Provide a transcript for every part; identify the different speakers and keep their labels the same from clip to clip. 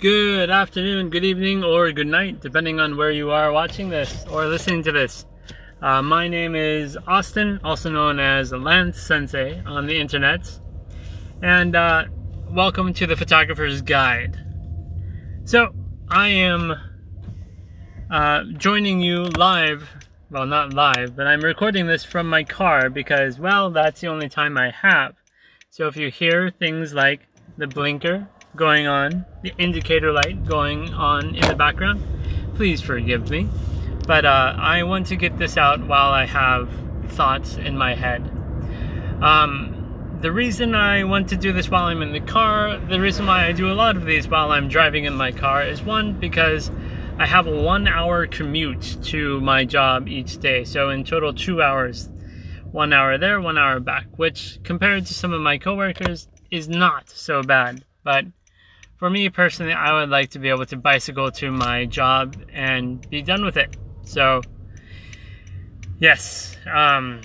Speaker 1: Good afternoon, good evening, or good night, depending on where you are watching this or listening to this. Uh, my name is Austin, also known as Lance Sensei on the internet, and uh, welcome to the Photographer's Guide. So, I am uh, joining you live. Well, not live, but I'm recording this from my car because, well, that's the only time I have. So, if you hear things like the blinker going on, the indicator light going on in the background, please forgive me. But uh, I want to get this out while I have thoughts in my head. Um, the reason I want to do this while I'm in the car, the reason why I do a lot of these while I'm driving in my car is one, because I have a one hour commute to my job each day. So in total, two hours. One hour there, one hour back, which compared to some of my coworkers is not so bad. But for me personally, I would like to be able to bicycle to my job and be done with it. So, yes. Um,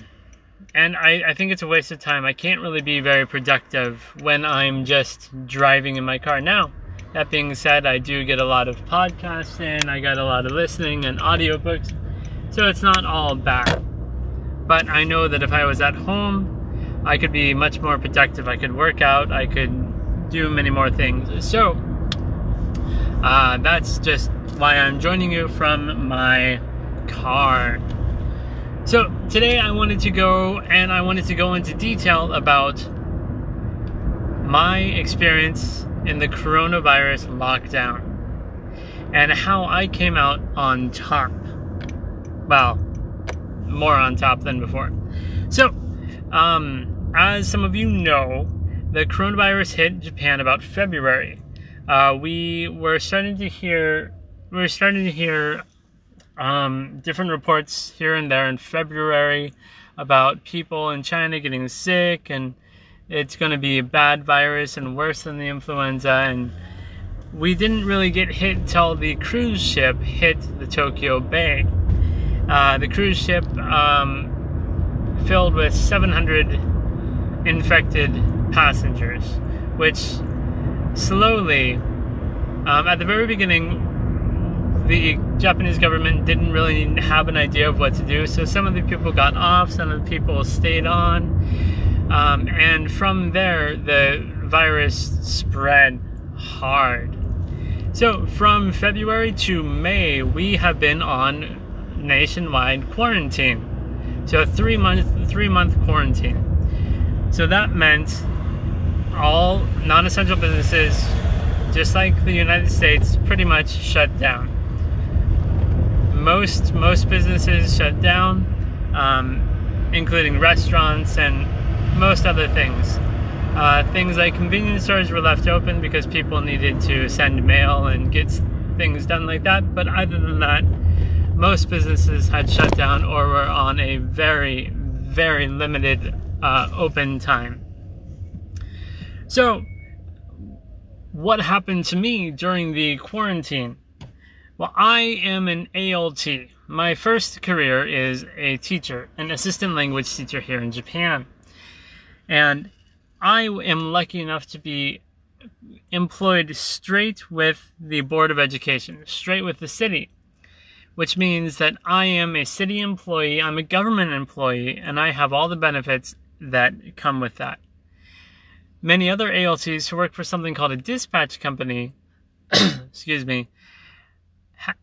Speaker 1: and I, I think it's a waste of time. I can't really be very productive when I'm just driving in my car. Now, that being said, I do get a lot of podcasts in, I got a lot of listening and audiobooks, so it's not all bad. But I know that if I was at home, I could be much more productive. I could work out, I could do many more things. So, uh, that's just why I'm joining you from my car. So, today I wanted to go and I wanted to go into detail about my experience in the coronavirus lockdown and how I came out on top. Well, more on top than before. So, um, as some of you know, the coronavirus hit Japan about February. Uh, we were starting to hear we were starting to hear um, different reports here and there in February about people in China getting sick and it's going to be a bad virus and worse than the influenza and we didn't really get hit till the cruise ship hit the Tokyo Bay. Uh, the cruise ship um, filled with 700 infected passengers, which slowly, um, at the very beginning, the Japanese government didn't really have an idea of what to do. So some of the people got off, some of the people stayed on. Um, and from there, the virus spread hard. So from February to May, we have been on nationwide quarantine. So three month three month quarantine. So that meant all non-essential businesses, just like the United States, pretty much shut down. Most most businesses shut down, um, including restaurants and most other things. Uh, things like convenience stores were left open because people needed to send mail and get things done like that. But other than that, most businesses had shut down or were on a very, very limited uh, open time. So, what happened to me during the quarantine? Well, I am an ALT. My first career is a teacher, an assistant language teacher here in Japan. And I am lucky enough to be employed straight with the Board of Education, straight with the city, which means that I am a city employee, I'm a government employee, and I have all the benefits that come with that. Many other ALTs who work for something called a dispatch company, excuse me,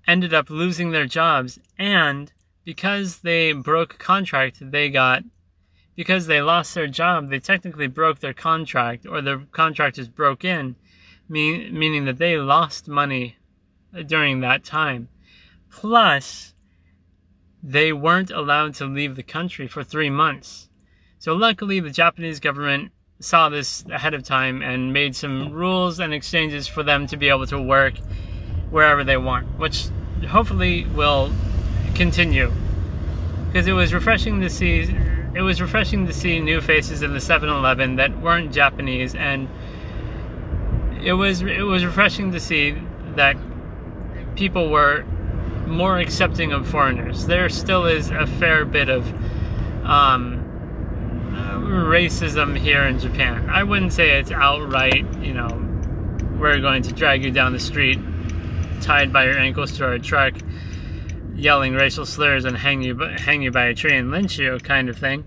Speaker 1: ended up losing their jobs, and because they broke contract, they got because they lost their job, they technically broke their contract, or their contract is broke in, mean, meaning that they lost money uh, during that time. Plus, they weren't allowed to leave the country for three months. So luckily, the Japanese government saw this ahead of time and made some rules and exchanges for them to be able to work wherever they want, which hopefully will continue. Because it was refreshing to see it was refreshing to see new faces in the 7-Eleven that weren't Japanese and it was it was refreshing to see that people were more accepting of foreigners. There still is a fair bit of um, racism here in Japan. I wouldn't say it's outright, you know, we're going to drag you down the street, tied by your ankles to our truck, yelling racial slurs and hang you hang you by a tree and lynch you, kind of thing.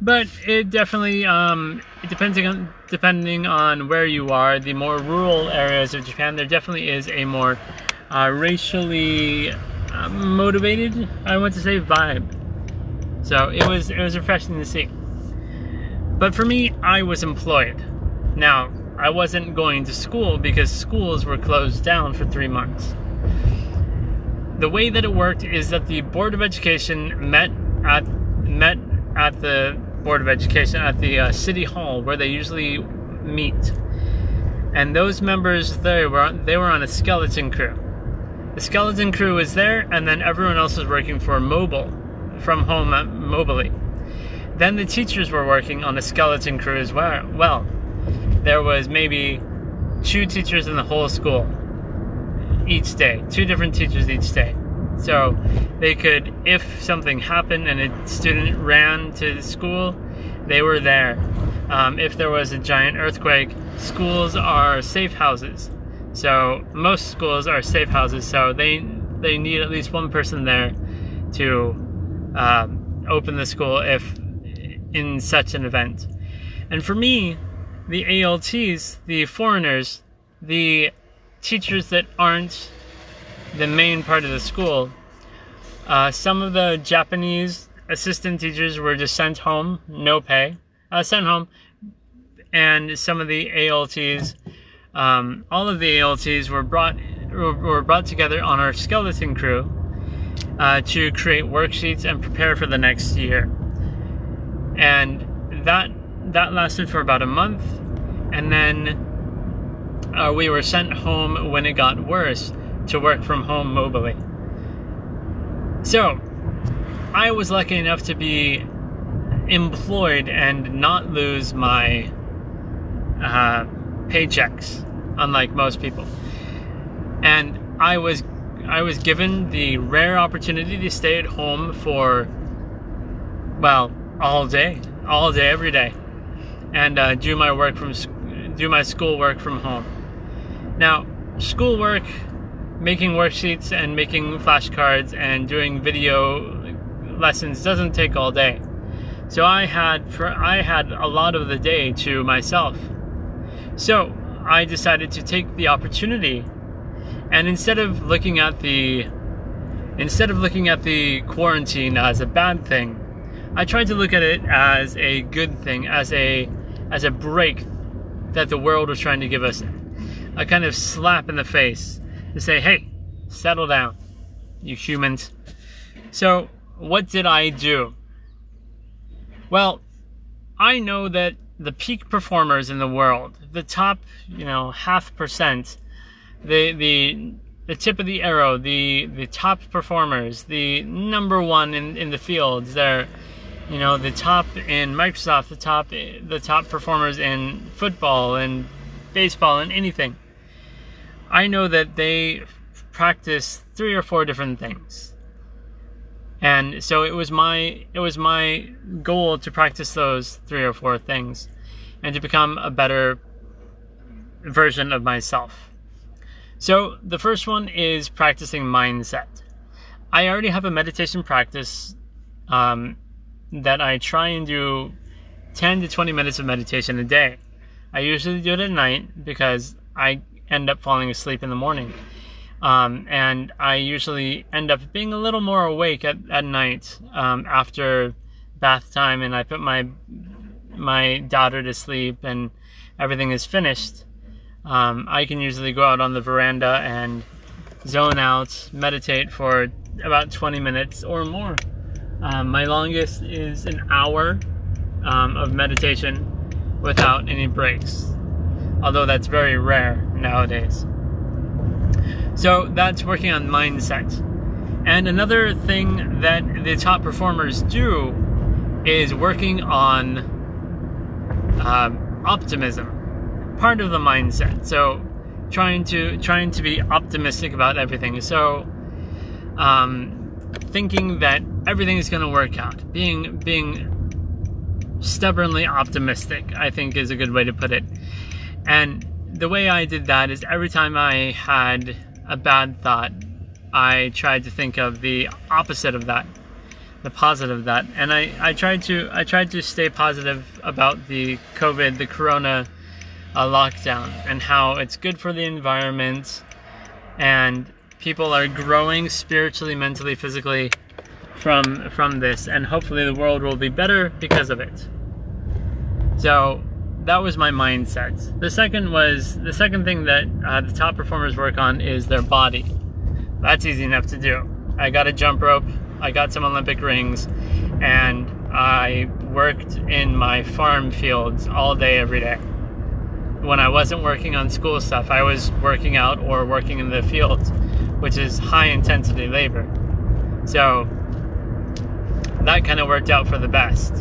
Speaker 1: But it definitely, um, depending on depending on where you are, the more rural areas of Japan, there definitely is a more uh, racially uh, motivated, I want to say, vibe. So it was it was refreshing to see. But for me, I was employed. Now, I wasn't going to school because schools were closed down for three months. The way that it worked is that the Board of Education met at met at the Board of Education at the uh, City Hall where they usually meet, and those members there were they were on a skeleton crew. The skeleton crew was there, and then everyone else was working for mobile, from home mobily. Then the teachers were working on the skeleton crew as well. well. There was maybe two teachers in the whole school each day, two different teachers each day. So they could, if something happened and a student ran to the school, they were there. Um, if there was a giant earthquake, schools are safe houses. So most schools are safe houses. So they they need at least one person there to um, open the school if in such an event. And for me, the ALTs, the foreigners, the teachers that aren't the main part of the school, uh, some of the Japanese assistant teachers were just sent home, no pay, uh, sent home, and some of the ALTs, um, all of the ALTs were brought were brought together on our skeleton crew uh, to create worksheets and prepare for the next year and that that lasted for about a month, and then uh, we were sent home when it got worse to work from home mobily. So, I was lucky enough to be employed and not lose my uh, paychecks, unlike most people. And I was I was given the rare opportunity to stay at home for well all day, all day, every day, and uh, do my work from do my school work from home. Now, schoolwork, making worksheets and making flashcards and doing video lessons doesn't take all day. So I had for I had a lot of the day to myself. So I decided to take the opportunity and instead of looking at the instead of looking at the quarantine as a bad thing, I tried to look at it as a good thing, as a as a break that the world was trying to give us, a kind of slap in the face to say, "Hey, settle down, you humans." So, what did I do? Well, I know that the peak performers in the world, the top, you know, half percent, the the the tip of the arrow, the the top performers, the number one in, in the fields, they're you know the top in Microsoft, the top the top performers in football and baseball and anything. I know that they practice three or four different things. And so it was my it was my goal to practice those three or four things and to become a better version of myself. So the first one is practicing mindset. I already have a meditation practice um, that I try and do 10 to 20 minutes of meditation a day. I usually do it at night because I end up falling asleep in the morning. Um, and I usually end up being a little more awake at, at night um, after bath time and I put my my daughter to sleep and everything is finished. Um, I can usually go out on the veranda and zone out, meditate for about 20 minutes or more. Um, my longest is an hour um, of meditation without any breaks, although that's very rare nowadays. So that's working on mindset. And another thing that the top performers do is working on um, optimism, part of the mindset. So trying to trying to be optimistic about everything. So um, thinking that everything is going to work out. Being being stubbornly optimistic, I think, is a good way to put it. And the way I did that is every time I had a bad thought, I tried to think of the opposite of that, the positive of that, and I, I tried to I tried to stay positive about the COVID, the Corona uh, lockdown, and how it's good for the environment, and people are growing spiritually, mentally, physically from from this, and hopefully the world will be better because of it. So that was my mindset. The second was the second thing that uh, the top performers work on is their body. That's easy enough to do. I got a jump rope, I got some Olympic rings, and I worked in my farm fields all day, every day. When I wasn't working on school stuff, I was working out or working in the fields, which is high intensity labor. So that kind of worked out for the best.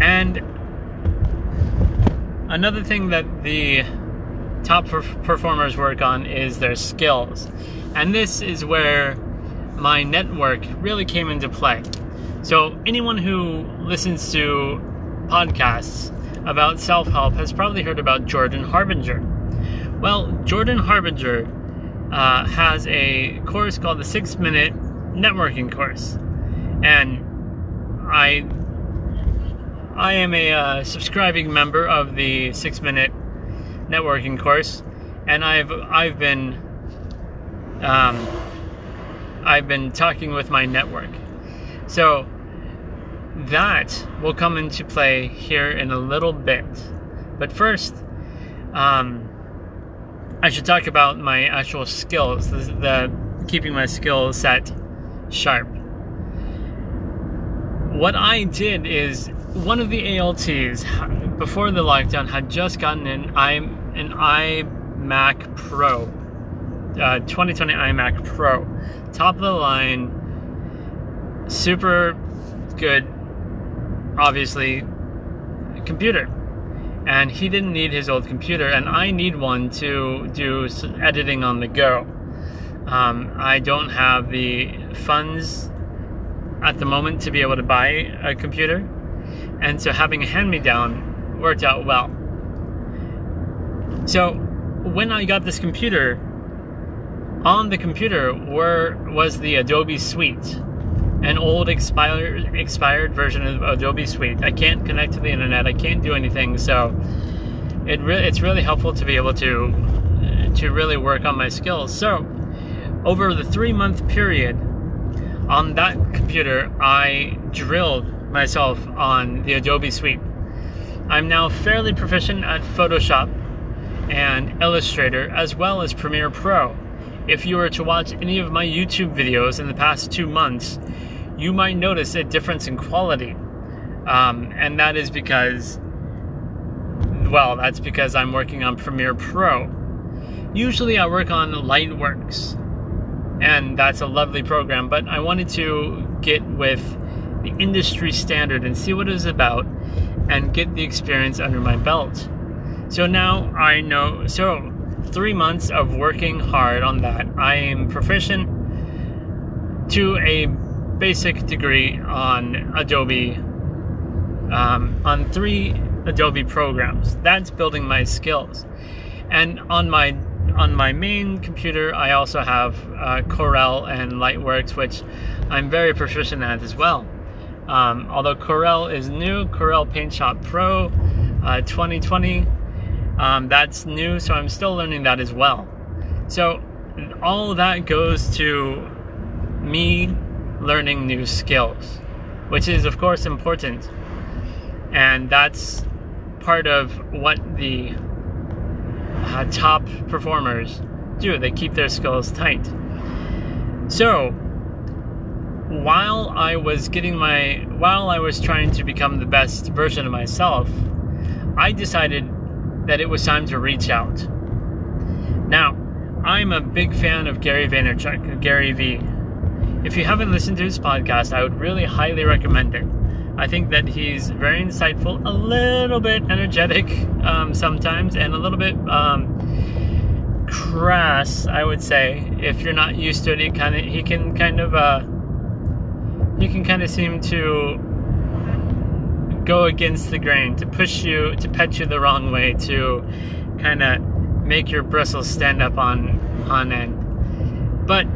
Speaker 1: And another thing that the top performers work on is their skills. And this is where my network really came into play. So, anyone who listens to podcasts about self help has probably heard about Jordan Harbinger. Well, Jordan Harbinger uh, has a course called the Six Minute Networking Course. And I I am a uh, subscribing member of the Six Minute Networking course, and I've I've been um, I've been talking with my network. So that will come into play here in a little bit. But first, um, I should talk about my actual skills, the, the keeping my skill set sharp. What I did is one of the ALTs before the lockdown had just gotten an i an iMac Pro, uh, 2020 iMac Pro, top of the line, super good, obviously, computer. And he didn't need his old computer, and I need one to do editing on the go. Um, I don't have the funds at the moment to be able to buy a computer and so having a hand me down worked out well. So when I got this computer, on the computer were was the Adobe Suite, an old expired expired version of Adobe Suite. I can't connect to the internet. I can't do anything. So it it's really helpful to be able to to really work on my skills. So over the three month period on that computer, I drilled myself on the Adobe Suite. I'm now fairly proficient at Photoshop and Illustrator as well as Premiere Pro. If you were to watch any of my YouTube videos in the past two months, you might notice a difference in quality. Um, and that is because, well, that's because I'm working on Premiere Pro. Usually I work on Lightworks, and that's a lovely program, but I wanted to get with the industry standard and see what it is about and get the experience under my belt. So now I know, so three months of working hard on that, I am proficient to a basic degree on Adobe, um, on three Adobe programs. That's building my skills. And on my on my main computer, I also have uh, Corel and Lightworks, which I'm very proficient at as well. Um, although Corel is new, Corel Paint Shop Pro uh, 2020, um, that's new, so I'm still learning that as well. So all that goes to me learning new skills, which is of course important, and that's part of what the uh, top performers do. They keep their skills tight. So while I was getting my, while I was trying to become the best version of myself, I decided that it was time to reach out. Now, I'm a big fan of Gary Vaynerchuk, Gary V. If you haven't listened to his podcast, I would really highly recommend it. I think that he's very insightful, a little bit energetic um, sometimes, and a little bit um, crass, I would say. If you're not used to it, he kind of he can kind of uh, he can kind of seem to go against the grain, to push you, to pet you the wrong way, to kind of make your bristles stand up on on end. But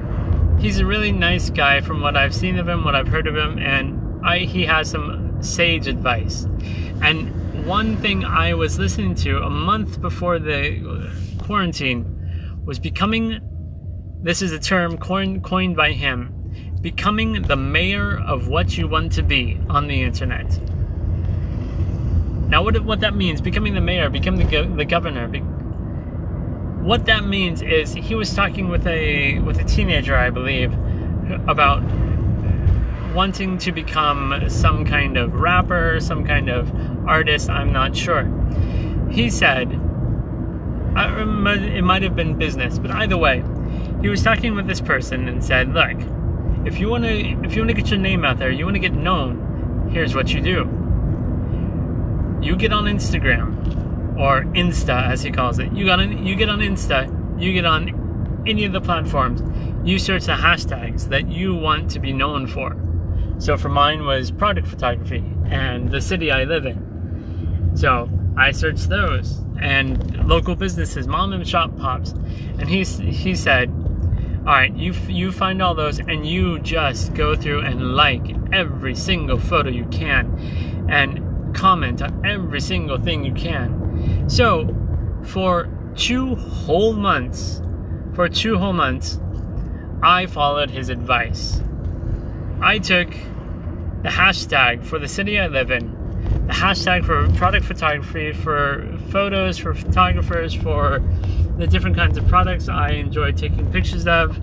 Speaker 1: he's a really nice guy from what I've seen of him, what I've heard of him, and I he has some sage advice. And one thing I was listening to a month before the quarantine was becoming this is a term coined, by him becoming the mayor of what you want to be on the internet. Now, what, what that means, becoming the mayor, becoming the, the governor, be, what that means is he was talking with a with a teenager, I believe, about wanting to become some kind of rapper, some kind of artist. I'm not sure. He said, um, it might have been business, but either way, he was talking with this person and said, "Look, if you want to if you want to get your name out there, you want to get known, here's what you do. You get on Instagram or Insta as he calls it. You got on, you get on Insta, you get on any of the platforms. You search the hashtags that you want to be known for. So for mine was product photography and the city I live in. So I searched those and local businesses, mom and shop pops. And he he said, all right, you you find all those and you just go through and like every single photo you can and comment on every single thing you can. So, for two whole months, for two whole months, I followed his advice. I took the hashtag for the city I live in, the hashtag for product photography, for photos, for photographers, for the different kinds of products I enjoy taking pictures of,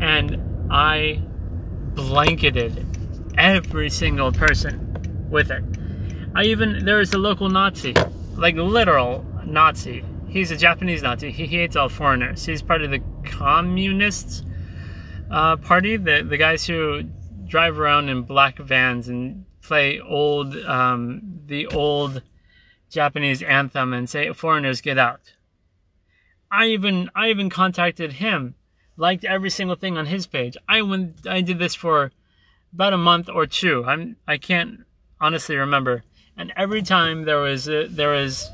Speaker 1: and I blanketed every single person with it. I even there is a local Nazi, like literal Nazi. He's a Japanese Nazi. He hates all foreigners. He's part of the Communist uh, Party, the the guys who drive around in black vans and play old um, the old Japanese anthem and say foreigners get out. I even I even contacted him, liked every single thing on his page. I went I did this for about a month or two. I'm I can't honestly remember. And every time there was a, there was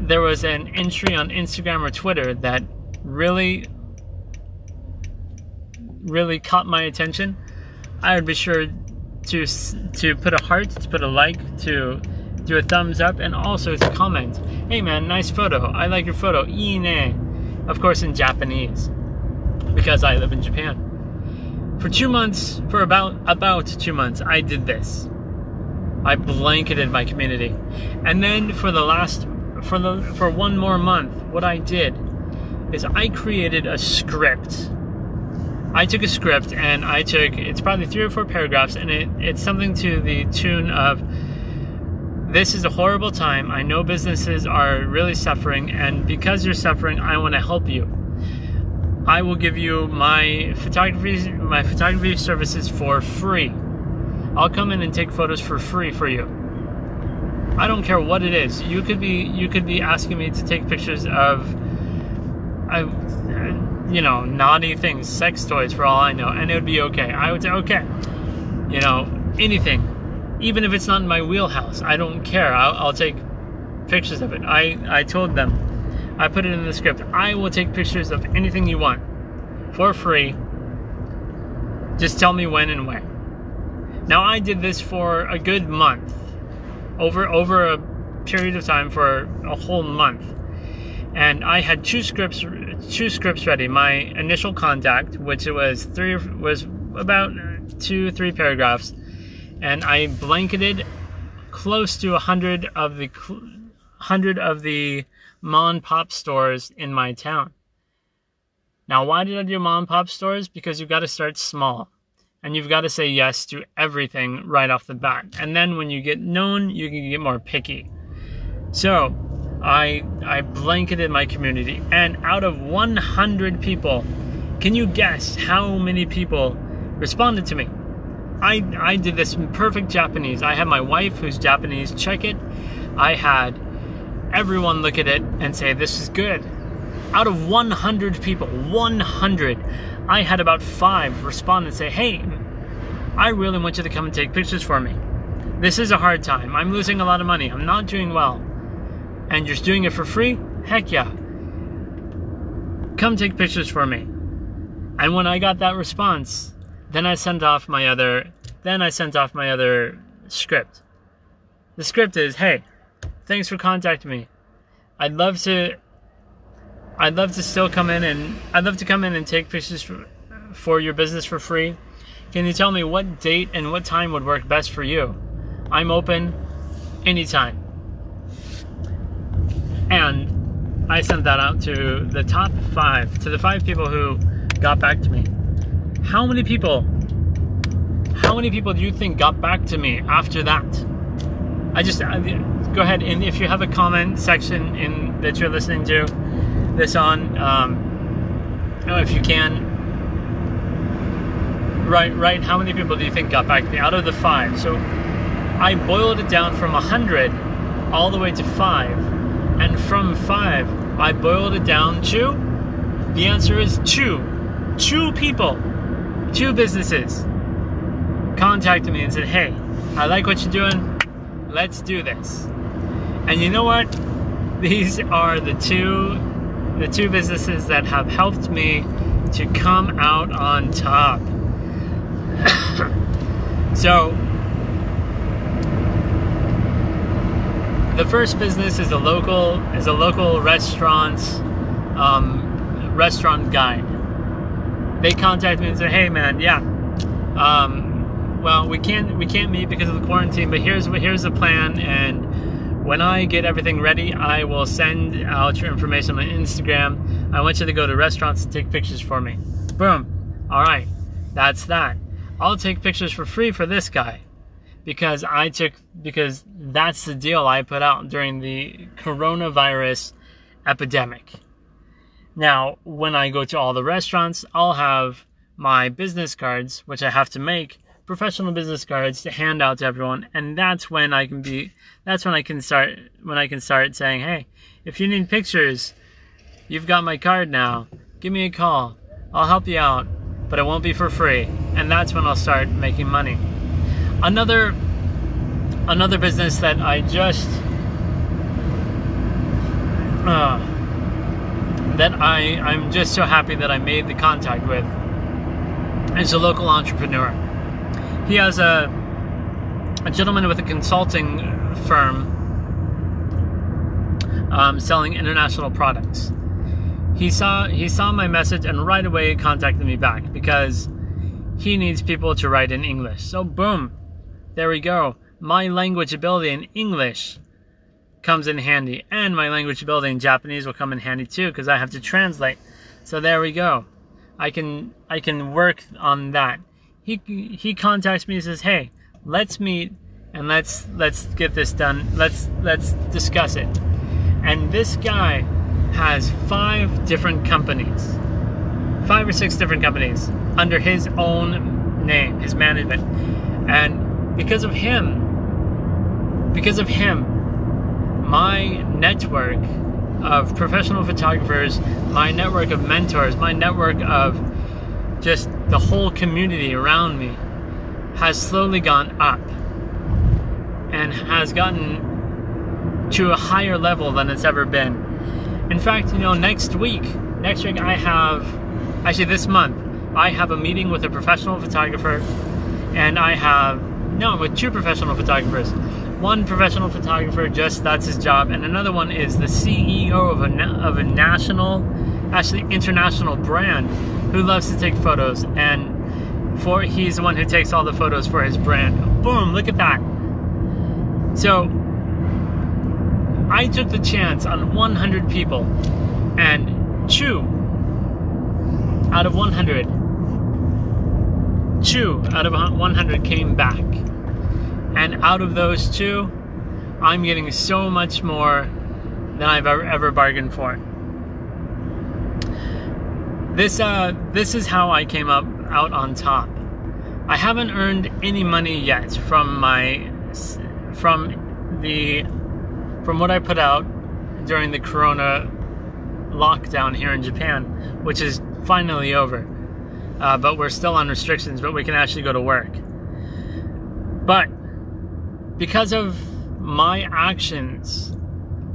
Speaker 1: there was an entry on Instagram or Twitter that really really caught my attention, I would be sure to to put a heart, to put a like, to do a thumbs up, and also to comment. Hey man, nice photo. I like your photo. Ine. Of course in Japanese. Because I live in Japan. For two months, for about about two months, I did this. I blanketed my community. And then for the last for the for one more month, what I did is I created a script. I took a script and I took it's probably three or four paragraphs and it, it's something to the tune of this is a horrible time. I know businesses are really suffering, and because you're suffering, I want to help you. I will give you my photography my photography services for free. I'll come in and take photos for free for you. I don't care what it is. You could be you could be asking me to take pictures of I you know, naughty things, sex toys for all I know, and it would be okay. I would say okay. You know, anything even if it's not in my wheelhouse, I don't care. I'll, I'll take pictures of it. I, I told them, I put it in the script, I will take pictures of anything you want for free. Just tell me when and where. Now I did this for a good month. Over over a period of time for a whole month. And I had two scripts two scripts ready. My initial contact, which it was three was about two, three paragraphs and I blanketed close to a hundred of the hundred of the mom pop stores in my town. Now, why did I do mom pop stores? Because you've got to start small, and you've got to say yes to everything right off the bat. And then when you get known, you can get more picky. So, I I blanketed my community, and out of 100 people, can you guess how many people responded to me? I, I did this in perfect Japanese. I had my wife, who's Japanese, check it. I had everyone look at it and say, This is good. Out of 100 people, 100, I had about five respond and say, Hey, I really want you to come and take pictures for me. this is a hard time. I'm losing a lot of money. I'm not doing well. And you're doing it for free? Heck yeah. Come take pictures for me. And when I got that response, then I sent off my other then I sent off my other script. The script is, "Hey, thanks for contacting me. I'd love to I'd love to still come in and I'd love to come in and take pictures for, for your business for free. Can you tell me what date and what time would work best for you? I'm open anytime. And I sent that out to the top five, to the five people who got back to me. How many people, how many people do you think got back to me after that? I just, uh, go ahead and if you have a comment section in that you're listening to this on, um, if you can, right, right, how many people do you think got back to me out of the five? So I boiled it down from a 100 all the way to 5. And from 5, I boiled it down to the answer is 2. Two people, two businesses contacted me and said, Hey, I like what you're doing. Let's do this. And you know what? These are the two the two businesses that have helped me to come out on top. so the first business is a local is a local restaurant um, restaurant guide. They contact me and say, "Hey, man, yeah, um, well, we can't we can't meet because of the quarantine, but here's here's the plan, and when I get everything ready, I will send out your information on Instagram. I want you to go to restaurants and take pictures for me. Boom. All right, that's that. I'll take pictures for free for this guy." because I took because that's the deal I put out during the coronavirus epidemic. Now, when I go to all the restaurants, I'll have my business cards, which I have to make professional business cards to hand out to everyone, and that's when I can be that's when I can start when I can start saying, "Hey, if you need pictures, you've got my card now. Give me a call. I'll help you out, but it won't be for free." And that's when I'll start making money another another business that I just uh, that I I'm just so happy that I made the contact with is a local entrepreneur. He has a a gentleman with a consulting firm um, selling international products. He saw he saw my message and right away contacted me back because he needs people to write in English. So boom, there we go. My language ability in English comes in handy, and my language ability in Japanese will come in handy too because I have to translate. So there we go. I can I can work on that. He he contacts me and says, "Hey, let's meet and let's let's get this done. Let's let's discuss it." And this guy has five different companies, five or six different companies under his own name, his management, and because of him, because of him, my network of professional photographers, my network of mentors, my network of just the whole community around me has slowly gone up and has gotten to a higher level than it's ever been. In fact, you know, next week, next week I have, actually this month, I have a meeting with a professional photographer and I have no, with two professional photographers. One professional photographer, just that's his job, and another one is the CEO of a of a national, actually international brand, who loves to take photos, and for he's the one who takes all the photos for his brand. Boom! Look at that. So I took the chance on 100 people, and two out of 100 two out of 100 came back. And out of those two, I'm getting so much more than I've ever, ever bargained for. This uh, this is how I came up out on top. I haven't earned any money yet from my from the from what I put out during the corona lockdown here in Japan, which is finally over uh, but we're still on restrictions, but we can actually go to work. But because of my actions,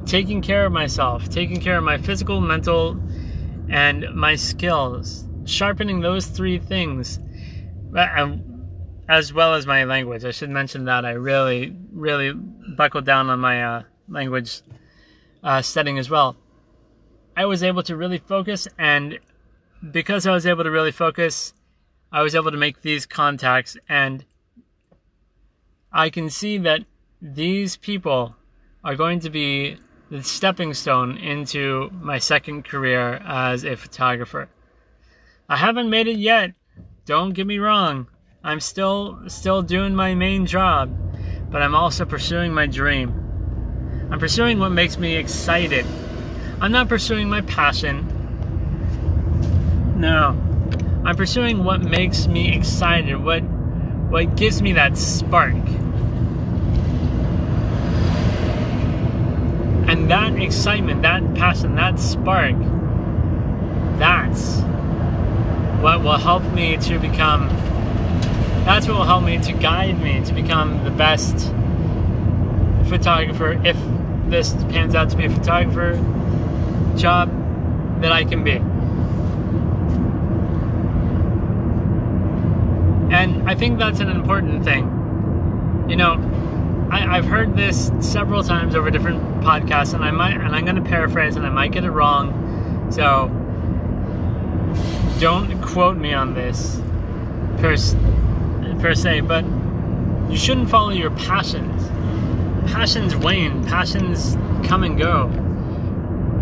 Speaker 1: taking care of myself, taking care of my physical, mental, and my skills, sharpening those three things, uh, as well as my language. I should mention that I really, really buckled down on my uh, language uh, studying as well. I was able to really focus, and because I was able to really focus, I was able to make these contacts, and I can see that these people are going to be the stepping stone into my second career as a photographer. I haven't made it yet. Don't get me wrong. I'm still still doing my main job, but I'm also pursuing my dream. I'm pursuing what makes me excited. I'm not pursuing my passion. No. I'm pursuing what makes me excited, what what gives me that spark. And that excitement, that passion, that spark, that's what will help me to become that's what will help me to guide me to become the best photographer if this pans out to be a photographer job that I can be. And I think that's an important thing. You know, I, have heard this several times over different podcasts, and I might, and I'm going to paraphrase, and I might get it wrong. So, don't quote me on this per, per se, but you shouldn't follow your passions. Passions wane, passions come and go.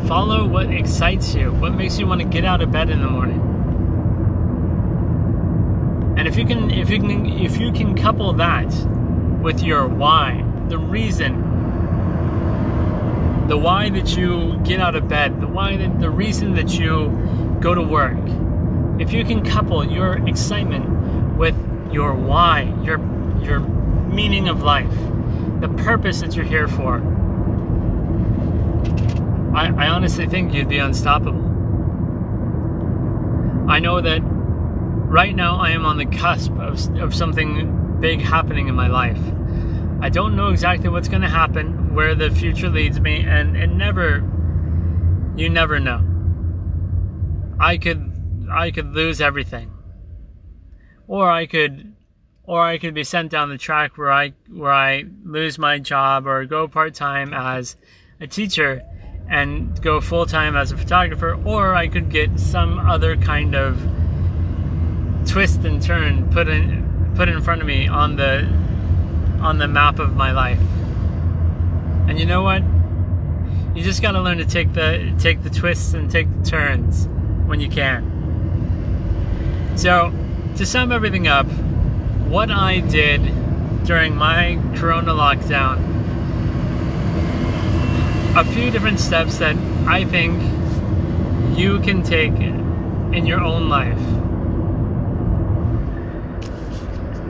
Speaker 1: Follow what excites you, what makes you want to get out of bed in the morning. And if you can if you can if you can couple that with your why, the reason the why that you get out of bed, the why that the reason that you go to work. If you can couple your excitement with your why, your your meaning of life, the purpose that you're here for. I, I honestly think you'd be unstoppable. I know that right now I am on the cusp of, of something big happening in my life. I don't know exactly what's going to happen, where the future leads me, and it never, you never know. I could, I could lose everything or I could or I could be sent down the track where I where I lose my job or go part time as a teacher and go full time as a photographer, or I could get some other kind of twist and turn put in put in front of me on the on the map of my life. And you know what? You just got to learn to take the take the twists and take the turns when you can. So, to sum everything up, what I did during my corona lockdown, a few different steps that I think you can take in your own life.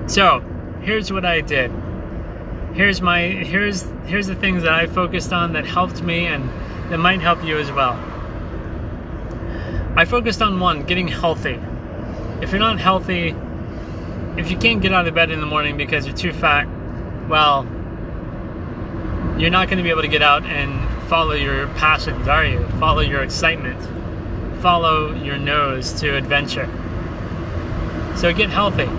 Speaker 1: So, here's what I did. Here's my here's here's the things that I focused on that helped me and that might help you as well. I focused on one, getting healthy if you're not healthy, if you can't get out of bed in the morning because you're too fat, well, you're not going to be able to get out and follow your passions, are you? Follow your excitement, follow your nose to adventure. So get healthy.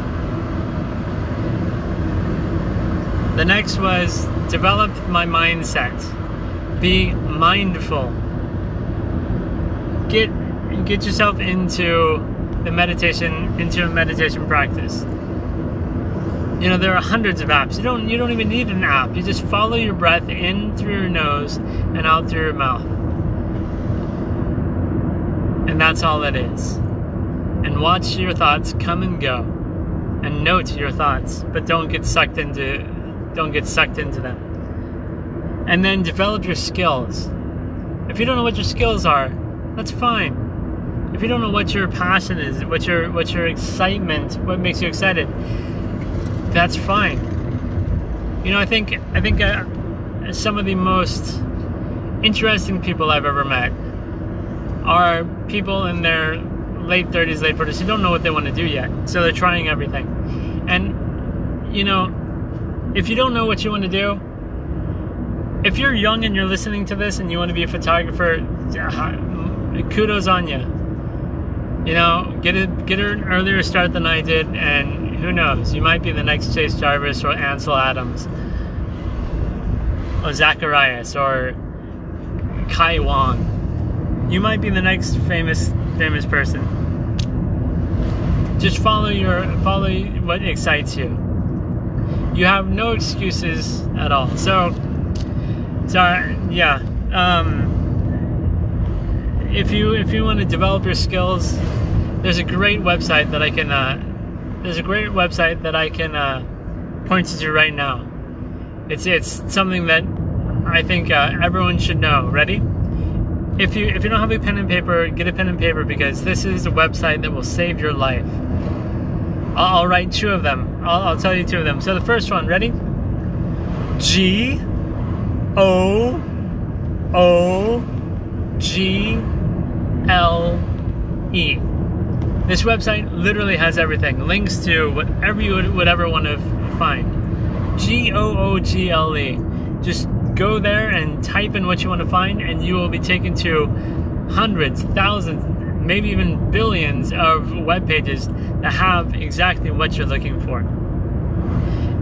Speaker 1: The next was develop my mindset. Be mindful. Get get yourself into the meditation into a meditation practice. You know, there are hundreds of apps. You don't you don't even need an app. You just follow your breath in through your nose and out through your mouth. And that's all it is. And watch your thoughts come and go. And note your thoughts, but don't get sucked into don't get sucked into them. And then develop your skills. If you don't know what your skills are, that's fine if you don't know what your passion is, what your what your excitement, what makes you excited, that's fine. You know, I think I think uh, some of the most interesting people I've ever met are people in their late 30s, late 40s who don't know what they want to do yet. So they're trying everything. And you know, if you don't know what you want to do, if you're young and you're listening to this and you want to be a photographer, uh, kudos on you. You know, get it, get an earlier start than I did, and who knows, you might be the next Chase Jarvis or Ansel Adams, or Zack Arias, or Kai Wong. You might be the next famous famous person. Just follow your follow what excites you. You have no excuses at all. So, so yeah. Um, if you if you want to develop your skills, there's a great website that I can. Uh, there's a great website that I can uh, point you to right now. It's it's something that I think uh, everyone should know. Ready? If you if you don't have a pen and paper, get a pen and paper because this is a website that will save your life. I'll, write two of them. I'll, I'll tell you two of them. So the first one, ready? G O O G L E. This website literally has everything. Links to whatever you would, would ever want to find. G O O G L E. Just go there and type in what you want to find, and you will be taken to hundreds, thousands, maybe even billions of web pages that have exactly what you're looking for.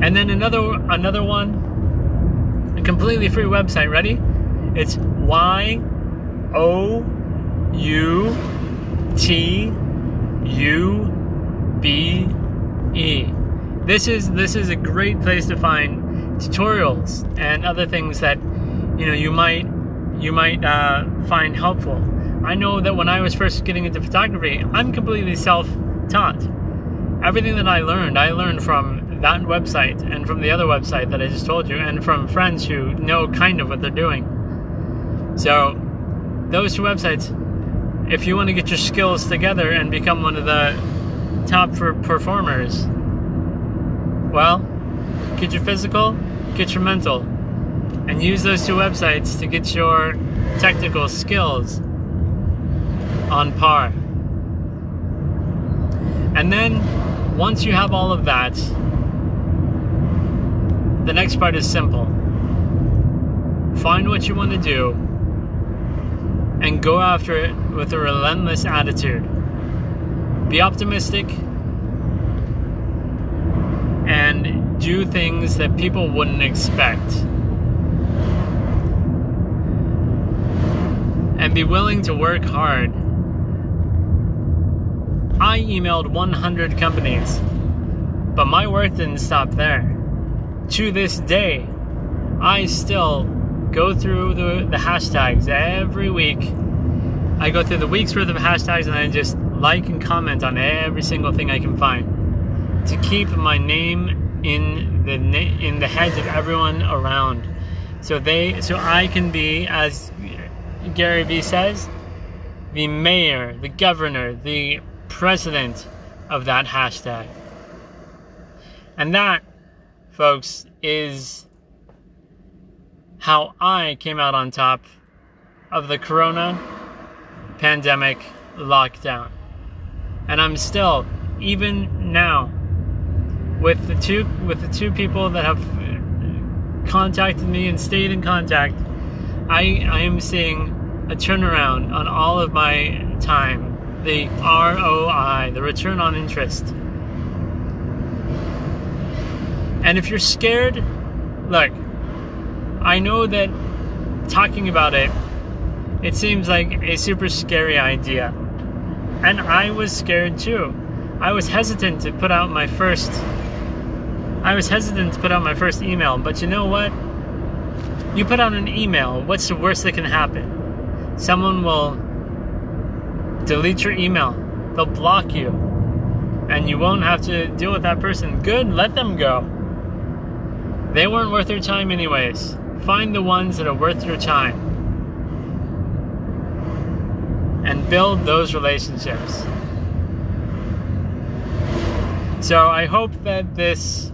Speaker 1: And then another another one, a completely free website. Ready? It's Y O U T U B E. This is this is a great place to find tutorials and other things that you know you might you might uh, find helpful. I know that when I was first getting into photography, I'm completely self-taught. Everything that I learned, I learned from that website and from the other website that I just told you, and from friends who know kind of what they're doing. So, those two websites, if you want to get your skills together and become one of the top performers, well, get your physical, get your mental, and use those two websites to get your technical skills on par. And then, once you have all of that, the next part is simple. Find what you want to do and go after it with a relentless attitude. Be optimistic and do things that people wouldn't expect. And be willing to work hard. I emailed 100 companies, but my work didn't stop there. To this day, I still go through the, the hashtags every week. I go through the week's worth of hashtags and I just like and comment on every single thing I can find to keep my name in the in the heads of everyone around. So they so I can be as Gary Vee says, the mayor, the governor, the president of that hashtag. And that, folks, is how I came out on top of the corona pandemic lockdown. And I'm still, even now, with the two with the two people that have contacted me and stayed in contact, I I am seeing a turnaround on all of my time, the ROI, the return on interest. And if you're scared, look, I know that talking about it, it seems like a super scary idea. And I was scared too. I was hesitant to put out my first I was hesitant to put out my first email, but you know what? You put out an email, what's the worst that can happen? Someone will delete your email. They'll block you. And you won't have to deal with that person. Good, let them go. They weren't worth your time anyways. Find the ones that are worth your time and build those relationships. So I hope that this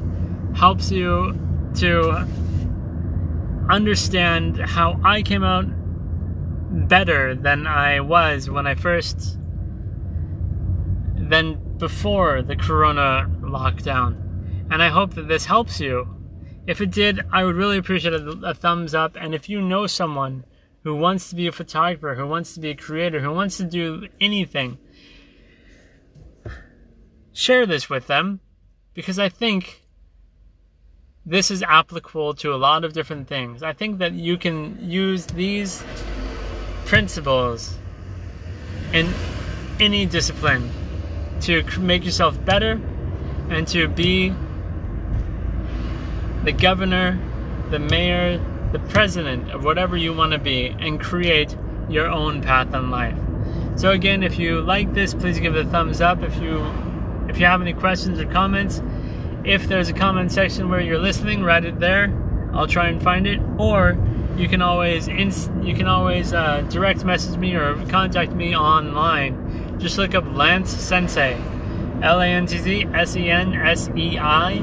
Speaker 1: helps you to understand how I came out better than I was when I first than before the corona lockdown. And I hope that this helps you If it did, I would really appreciate a, a thumbs up. And if you know someone who wants to be a photographer, who wants to be a creator, who wants to do anything, share this with them because I think this is applicable to a lot of different things. I think that you can use these principles in any discipline to make yourself better and to be the governor, the mayor, the president of whatever you want to be and create your own path in life. So again, if you like this, please give it a thumbs up. If you if you have any questions or comments, if there's a comment section where you're listening, write it there. I'll try and find it. Or you can always ins- you can always uh, direct message me or contact me online. Just look up Lantz Sensei, L A N T Z S E N S E I,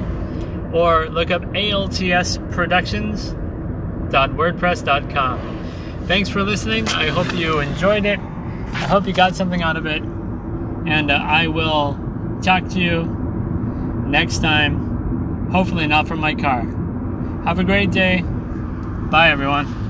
Speaker 1: or look up altsproductions.wordpress.com. Thanks for listening. I hope you enjoyed it. I hope you got something out of it, and uh, I will talk to you next time. Hopefully, not from my car. Have a great day. Bye, everyone.